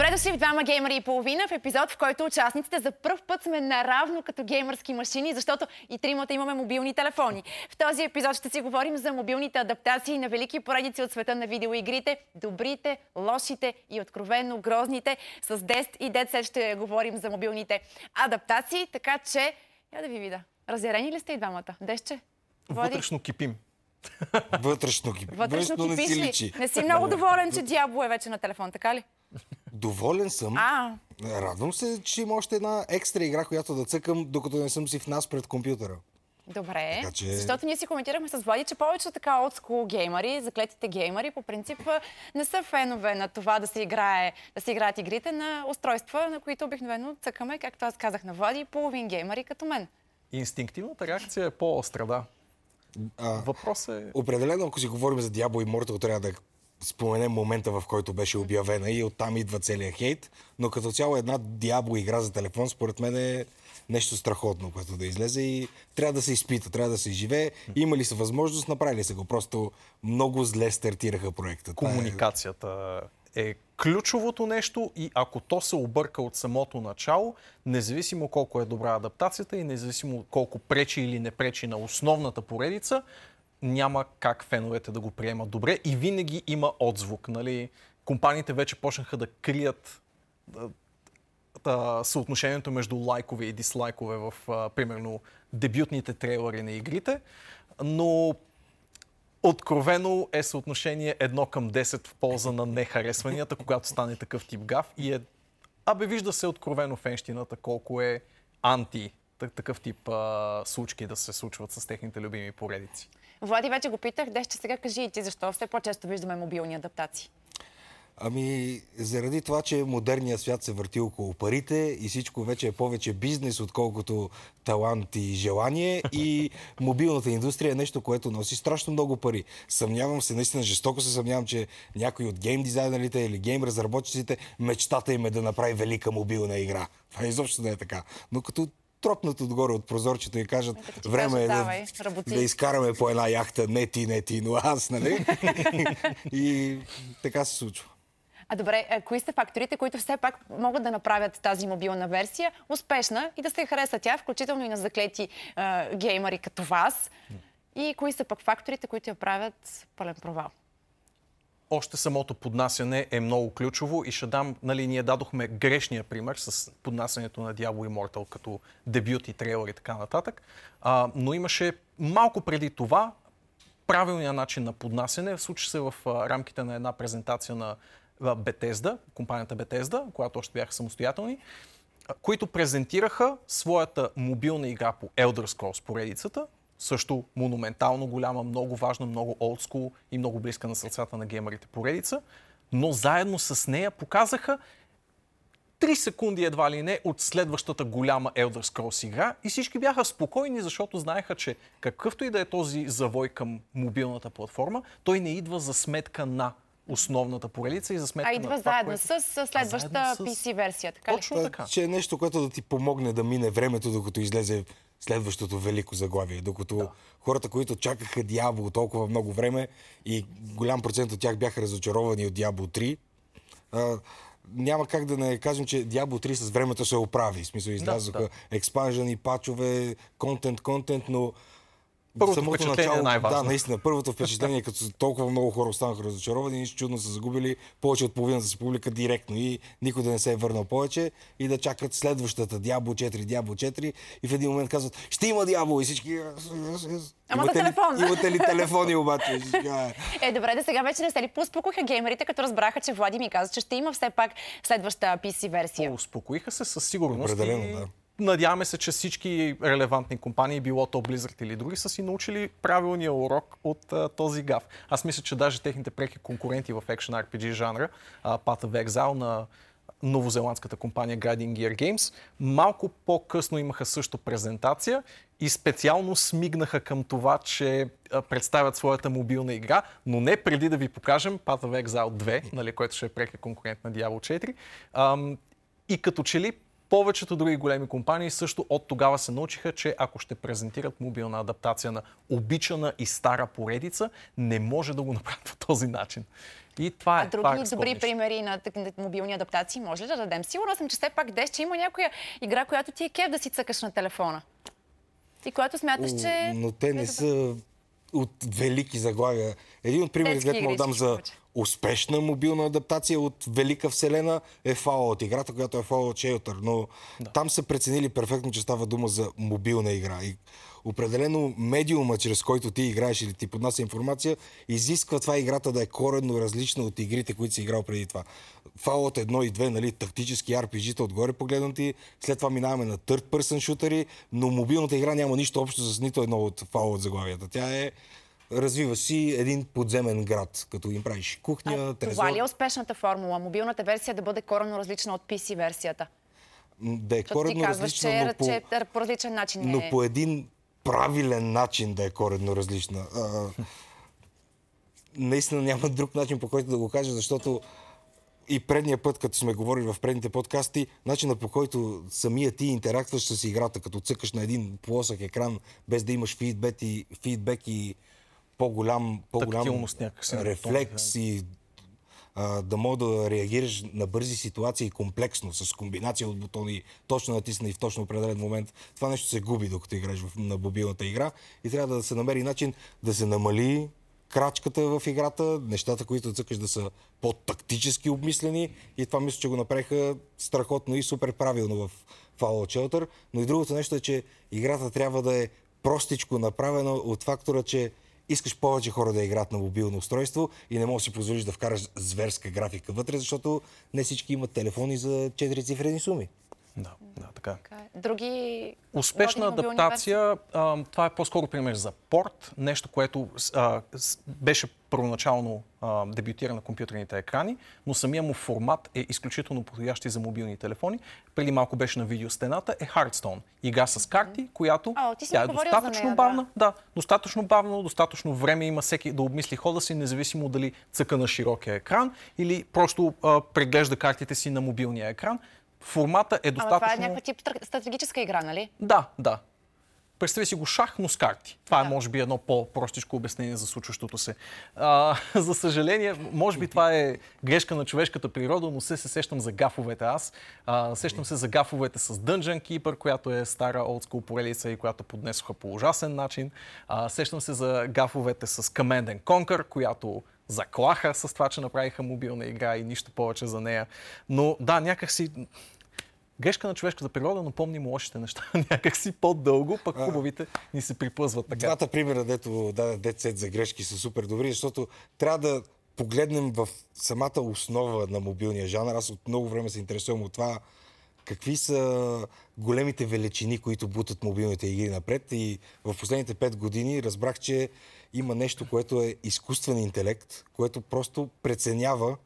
Добре дошли в двама геймери и половина в епизод, в който участниците за първ път сме наравно като геймърски машини, защото и тримата имаме мобилни телефони. В този епизод ще си говорим за мобилните адаптации на велики поредици от света на видеоигрите, добрите, лошите и откровенно грозните. С Дест и Децет ще говорим за мобилните адаптации, така че я да ви видя. Разярени ли сте и двамата? Десче? Води? Вътрешно кипим. Вътрешно кипим. Вътрешно кипиш не си, личи. не си много доволен, че Диабло е вече на телефон, така ли? Доволен съм. А. Радвам се, че има още една екстра игра, която да цъкам, докато не съм си в нас пред компютъра. Добре, така, че... защото ние си коментирахме с Влади, че повечето така school геймери, заклетите геймери, по принцип не са фенове на това да се, играе, да се играят игрите на устройства, на които обикновено цъкаме, както аз казах на Влади, половин геймери като мен. Инстинктивната реакция е по-остра, да. Въпрос е... Определено, ако си говорим за Diablo Immortal, трябва да споменем момента, в който беше обявена и оттам идва целият хейт. Но като цяло една Diablo игра за телефон, според мен е нещо страхотно, което да излезе и трябва да се изпита, трябва да се изживее. Има ли са възможност, направили се го. Просто много зле стартираха проекта. Комуникацията е ключовото нещо и ако то се обърка от самото начало, независимо колко е добра адаптацията и независимо колко пречи или не пречи на основната поредица, няма как феновете да го приемат добре и винаги има отзвук. Нали? Компаниите вече почнаха да крият съотношението между лайкове и дислайкове в, а, примерно, дебютните трейлери на игрите, но откровено е съотношение едно към 10 в полза на нехаресванията, когато стане такъв тип гав и е... Абе, вижда се откровено фенщината колко е анти такъв тип а, случки да се случват с техните любими поредици. Влади, вече го питах, де ще сега кажи и ти защо все по-често виждаме мобилни адаптации. Ами, заради това, че модерният свят се върти около парите и всичко вече е повече бизнес, отколкото талант и желание. И мобилната индустрия е нещо, което носи страшно много пари. Съмнявам се, наистина жестоко се съмнявам, че някой от гейм дизайнерите или гейм разработчиците мечтата им е да направи велика мобилна игра. Това изобщо не е така. Но като тропнат отгоре от прозорчето и кажат, време е да, да изкараме по една яхта, не ти, не ти, но аз, нали? и така се случва. А добре, кои са факторите, които все пак могат да направят тази мобилна версия успешна и да се хареса тя, включително и на заклети е, геймери като вас? И кои са пък факторите, които я правят пълен провал? Още самото поднасяне е много ключово и ще дам, нали, ние дадохме грешния пример с поднасянето на Diablo Immortal като дебют и трейлер и така нататък, а, но имаше малко преди това правилният начин на поднасяне. Случи се в а, рамките на една презентация на Bethesda, компанията Bethesda, която още бяха самостоятелни, които презентираха своята мобилна игра по Elder Scrolls поредицата, също монументално голяма, много важна, много олдскул и много близка на сърцата на геймерите поредица, но заедно с нея показаха 3 секунди едва ли не от следващата голяма Elder Scrolls игра и всички бяха спокойни, защото знаеха, че какъвто и да е този завой към мобилната платформа, той не идва за сметка на основната поредица и за сметка а идва на това, заедно което... с следващата с... PC версия, така Точно ли? така. Че е нещо, което да ти помогне да мине времето, докато излезе следващото велико заглавие. Докато да. хората, които чакаха Диабло толкова много време и голям процент от тях бяха разочаровани от Диабло 3, а, няма как да не кажем, че Diablo 3 с времето се оправи. В смисъл излязоха да, да. експанжени, пачове, контент, контент, но Първото самото впечатление начало, е най-важно. Да, наистина. Първото впечатление, като толкова много хора останаха разочаровани, нищо чудно са загубили повече от половината си публика директно и никой да не се е върнал повече и да чакат следващата Diablo 4, Diablo 4 и в един момент казват, ще има Diablo и всички... Ама имате телефон. Ли, имате ли телефони обаче? е, добре, да сега вече не се ли поуспокоиха геймерите, като разбраха, че Влади ми каза, че ще има все пак следваща PC версия? Успокоиха се със сигурност. Определено, да Надяваме се, че всички релевантни компании, било то Blizzard или други, са си научили правилния урок от а, този гав. Аз мисля, че даже техните преки конкуренти в Action RPG жанра, а, Path of Exile на новозеландската компания Guiding Gear Games, малко по-късно имаха също презентация и специално смигнаха към това, че представят своята мобилна игра, но не преди да ви покажем Path of Exile 2, нали, който ще е преки конкурент на Diablo 4. Ам, и като че ли повечето други големи компании също от тогава се научиха, че ако ще презентират мобилна адаптация на обичана и стара поредица, не може да го направят по този начин. И това е. А други това е добри примери на, мобилни адаптации може ли да дадем? Сигурна съм, че все пак деш, че има някоя игра, която ти е кев да си цъкаш на телефона. И която смяташ, че... Но те не са от велики заглавия. Един от примерите, където мога да дам за успешна мобилна адаптация от велика вселена е Fallout. Играта, която е Fallout Shelter. Но там са преценили перфектно, че става дума за мобилна игра. И определено медиума, чрез който ти играеш или ти поднася информация, изисква това играта да е коренно различна от игрите, които си играл преди това. Fallout 1 и 2, нали, тактически RPG-та отгоре погледнати, след това минаваме на third person шутери, но мобилната игра няма нищо общо с нито едно от Fallout заглавията. Тя е развива си един подземен град, като им правиш кухня, трезор, Това ли е успешната формула? Мобилната версия да бъде коренно различна от PC версията? да е Защото ти коренно казваш, различна, че, но по, че е по различен начин но е. по един правилен начин да е коренно различна. А, наистина няма друг начин по който да го кажа, защото и предния път, като сме говорили в предните подкасти, начина по който самия ти интерактваш с играта, като цъкаш на един плосък екран, без да имаш фидбек и, фидбек и по-голям, по-голям рефлекс и да мога да реагираш на бързи ситуации комплексно, с комбинация от бутони, точно натиснати в точно определен момент. Това нещо се губи, докато играеш на мобилната игра и трябва да се намери начин да се намали крачката в играта, нещата, които цъкаш да са по-тактически обмислени и това мисля, че го направиха страхотно и супер правилно в Fallout Shelter. Но и другото нещо е, че играта трябва да е простичко направена от фактора, че искаш повече хора да играят на мобилно устройство и не можеш да си позволиш да вкараш зверска графика вътре, защото не всички имат телефони за 4 цифрени суми. Да, да, така. е. Е. Други Успешна адаптация, а, това е по-скоро пример за порт, нещо, което а, беше първоначално а, дебютира на компютърните екрани, но самия му формат е изключително подходящ за мобилни телефони. Преди малко беше на видеостената, е Hearthstone. Игра с карти, която А, тя е достатъчно нея, да. бавна. Да, достатъчно бавно, достатъчно време има всеки да обмисли хода си, независимо дали цъка на широкия екран или просто а, преглежда картите си на мобилния екран. Формата е Ама достатъчно... това е някаква тип стра- стратегическа игра, нали? Да, да. Представи си го шах, но с карти. Това е, може би, едно по-простичко обяснение за случващото се. А, за съжаление, може би това е грешка на човешката природа, но се, се сещам за гафовете аз. А, сещам се за гафовете с Dungeon Keeper, която е стара олдскул поредица и която поднесоха по ужасен начин. А, сещам се за гафовете с Command and Conquer, която заклаха с това, че направиха мобилна игра и нищо повече за нея. Но да, някакси Грешка на човешката природа, но помним лошите неща някакси по-дълго, пък хубавите ни се приплъзват така. Двата примера, дето даде децет за грешки, са супер добри, защото трябва да погледнем в самата основа на мобилния жанр. Аз от много време се интересувам от това какви са големите величини, които бутат мобилните игри напред. И в последните пет години разбрах, че има нещо, което е изкуствен интелект, което просто преценява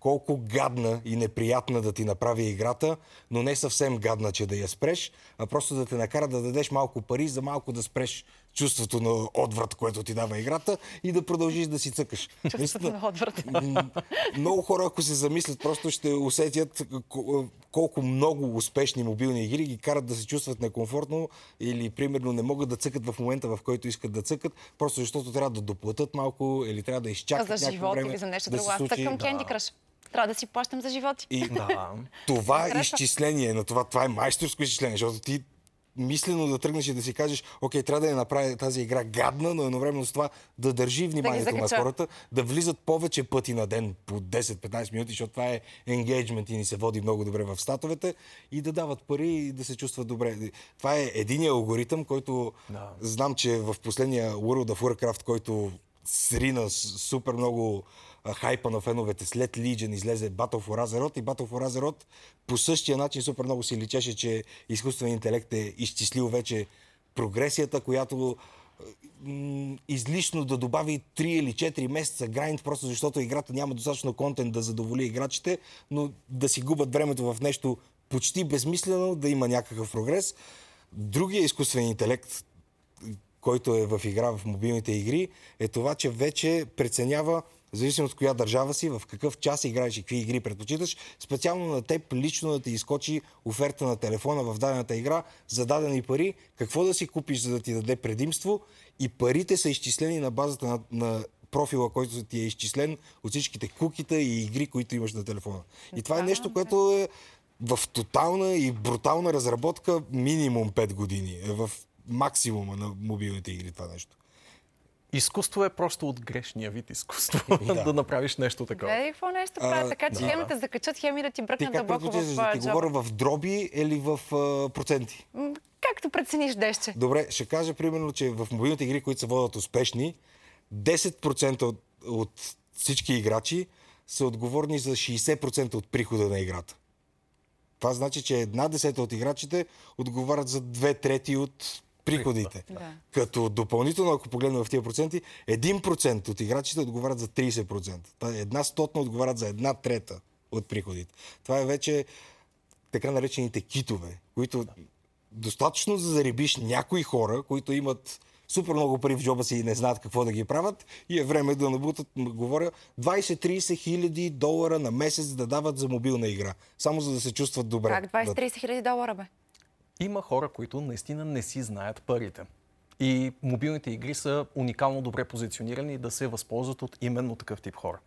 колко гадна и неприятна да ти направи играта, но не съвсем гадна, че да я спреш, а просто да те накара да дадеш малко пари, за малко да спреш чувството на отврат, което ти дава играта и да продължиш да си цъкаш. Наистина, на отврат. много хора, ако се замислят, просто ще усетят ко- колко много успешни мобилни игри ги карат да се чувстват некомфортно или, примерно, не могат да цъкат в момента, в който искат да цъкат, просто защото трябва да доплатят малко или трябва да изчакат за живот време или за нещо да друго. се Аз случи. цъкам Да. Candy Crush. Трябва да си плащам за животи. И Да. това изчисление на това, това е майсторско изчисление, защото ти мислено да тръгнеш и да си кажеш, окей, трябва да я направя тази игра гадна, но едновременно с това да държи вниманието на закача. хората, да влизат повече пъти на ден по 10-15 минути, защото това е енгейджмент и ни се води много добре в статовете и да дават пари и да се чувстват добре. Това е единия алгоритъм, който Да. знам, че в последния World of Warcraft, който срина супер много хайпа на феновете. След Legion излезе Battle for Azeroth и Battle for Azeroth по същия начин супер много си личеше, че изкуственият интелект е изчислил вече прогресията, която излишно да добави 3 или 4 месеца грайнд, просто защото играта няма достатъчно контент да задоволи играчите, но да си губят времето в нещо почти безмислено, да има някакъв прогрес. Другия изкуствен интелект, който е в игра в мобилните игри, е това, че вече преценява в зависимост от коя държава си, в какъв час играеш и какви игри предпочиташ, специално на теб лично да ти изкочи оферта на телефона в дадената игра за дадени пари, какво да си купиш, за да ти даде предимство и парите са изчислени на базата на, на профила, който ти е изчислен от всичките кукита и игри, които имаш на телефона. И това е нещо, което е в тотална и брутална разработка минимум 5 години. Е в максимума на мобилните игри това нещо. Изкуство е просто от грешния вид изкуство. да. да направиш нещо такова. Гледай какво нещо правят, така че да. хеми закачат, хеми да ти бръкнат дълбоко в предпочиташ да ти говоря в дроби или в а, проценти? Както прецениш, Дещче. Добре, ще кажа примерно, че в мобилните игри, които се водят успешни, 10% от, от всички играчи са отговорни за 60% от прихода на играта. Това значи, че една десета от играчите отговарят за две трети от приходите. Да. Като допълнително, ако погледнем в тия проценти, 1% от играчите отговарят за 30%. Та Една стотна отговарят за една трета от приходите. Това е вече така наречените китове, които достатъчно за да зарибиш някои хора, които имат супер много пари в джоба си и не знаят какво да ги правят и е време да набутат, говоря, 20-30 хиляди долара на месец да дават за мобилна игра. Само за да се чувстват добре. Как 20-30 хиляди долара, бе? Има хора, които наистина не си знаят парите. И мобилните игри са уникално добре позиционирани да се възползват от именно такъв тип хора.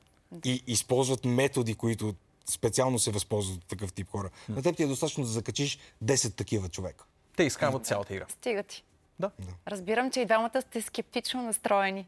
и използват методи, които специално се възползват от такъв тип хора. На теб ти е достатъчно да закачиш 10 такива човека. Те изкарват цялата игра. Стига ти. Да. Разбирам, че и двамата сте скептично настроени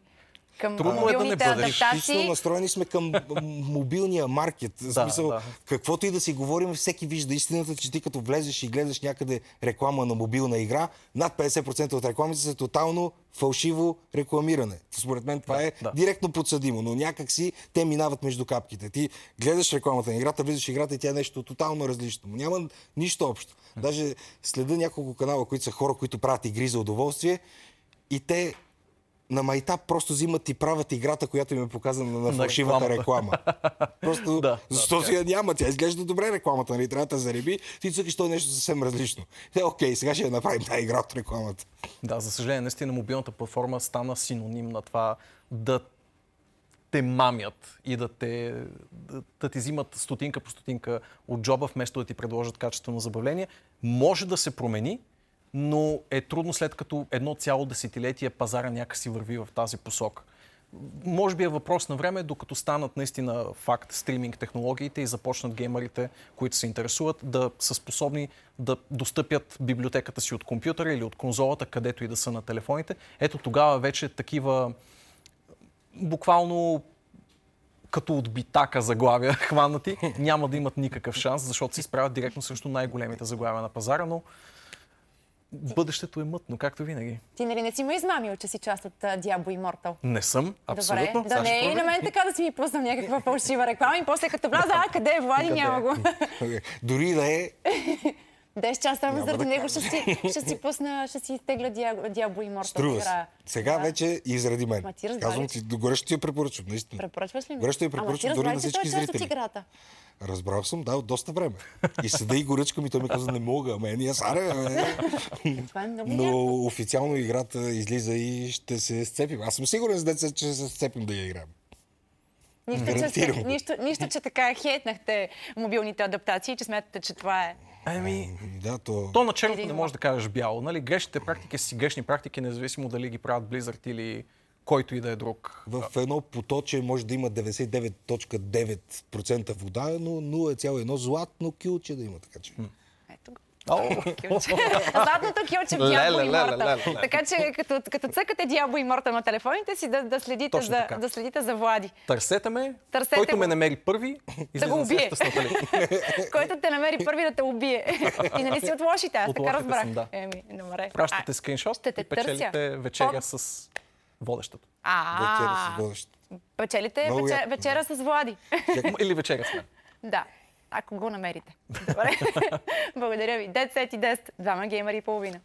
към Трудно е да не бъдеш. Лично адаптации. настроени сме към мобилния маркет. В Да, смисъл, да. каквото и да си говорим, всеки вижда истината, че ти като влезеш и гледаш някъде реклама на мобилна игра, над 50% от рекламите са тотално фалшиво рекламиране. Според мен това Да, е да. директно подсъдимо, но някак си те минават между капките. Ти гледаш рекламата на играта, влизаш играта и тя е нещо тотално различно. Но няма нищо общо. Даже следа няколко канала, които са хора, които правят игри за удоволствие и те на майтап просто взимат и правят играта, която им е показана на фалшивата реклама. Просто Да, защото я няма. Тя изглежда добре рекламата, нали? Трябва да зареби. Ти цъкаш то е нещо съвсем различно. Те, окей, сега ще я направим тази игра от рекламата. Да, за съжаление, наистина мобилната платформа стана синоним на това да те мамят и да те, да, да ти взимат стотинка по стотинка от джоба, вместо да ти предложат качествено забавление. Може да се промени, но е трудно след като едно цяло десетилетие пазара някакси върви в тази посока. Може би е въпрос на време, докато станат наистина факт стриминг технологиите и започнат геймерите, които се интересуват, да са способни да достъпят библиотеката си от компютъра или от конзолата, където и да са на телефоните. Ето тогава вече такива буквално като от битака заглавия хванати, няма да имат никакъв шанс, защото се изправят директно срещу най-големите заглавия на пазара, но бъдещето е мътно, както винаги. Ти нали не си ме измамил, че си част от uh, Diablo Immortal? Не съм, абсолютно. Добре, да ще не е и на мен така да си ми пуснам някаква фалшива реклама и после като вляза, а къде е Влади, няма го. Дори да е, 10 часа само Няма заради да него ще си, ще си пусна, ще си изтегля Diablo Diablo Immortal. струва играя. Сега Да. вече и заради мен. Ма ти Казвам ти, горещо ти я препоръчвам, наистина. Препоръчваш ли ми? Горещо я Ама ти препоръчвам дори на всички е част от зрители. играта. Разбрал съм, да, от доста време. И седа и горъчкам и той ми каза, не мога, ама ние саре, бе. Това е много Но яко. официално играта излиза и ще се сцепим. Аз съм сигурен с деца, че ще се сцепим да я играем. Нищо, че, нищо, нищо, че така хейтнахте мобилните адаптации, че смятате, че това е. Ами, Да, то... то на черното Един не можеш да кажеш бяло. Нали? Грешните практики си грешни практики, независимо дали ги правят Blizzard или който и да е друг. В едно поточе може да има 99.9% вода, но 0,1 златно кюлче да има. Така че. Кюлче. Златното кюлче в леле, Immortal. леле. Така че като, като цъкате Diablo Immortal на телефоните си, да, да, следите, за, да следите за Влади. Търсете ме, Търсете който го. ме намери първи, Да го убие. Който те намери първи да те убие. И нали си от лошите, аз От така разбрах. съм, да. Еми, добре. Пращате скриншот ще те и печелите търся. вечеря О. с водещата. Вечера А, с водещ. печелите вечера с Влади. Или вечеря с мен. Да, ако го намерите. Добре. Благодаря ви. Дед, сет и 10. Двама геймери и половина.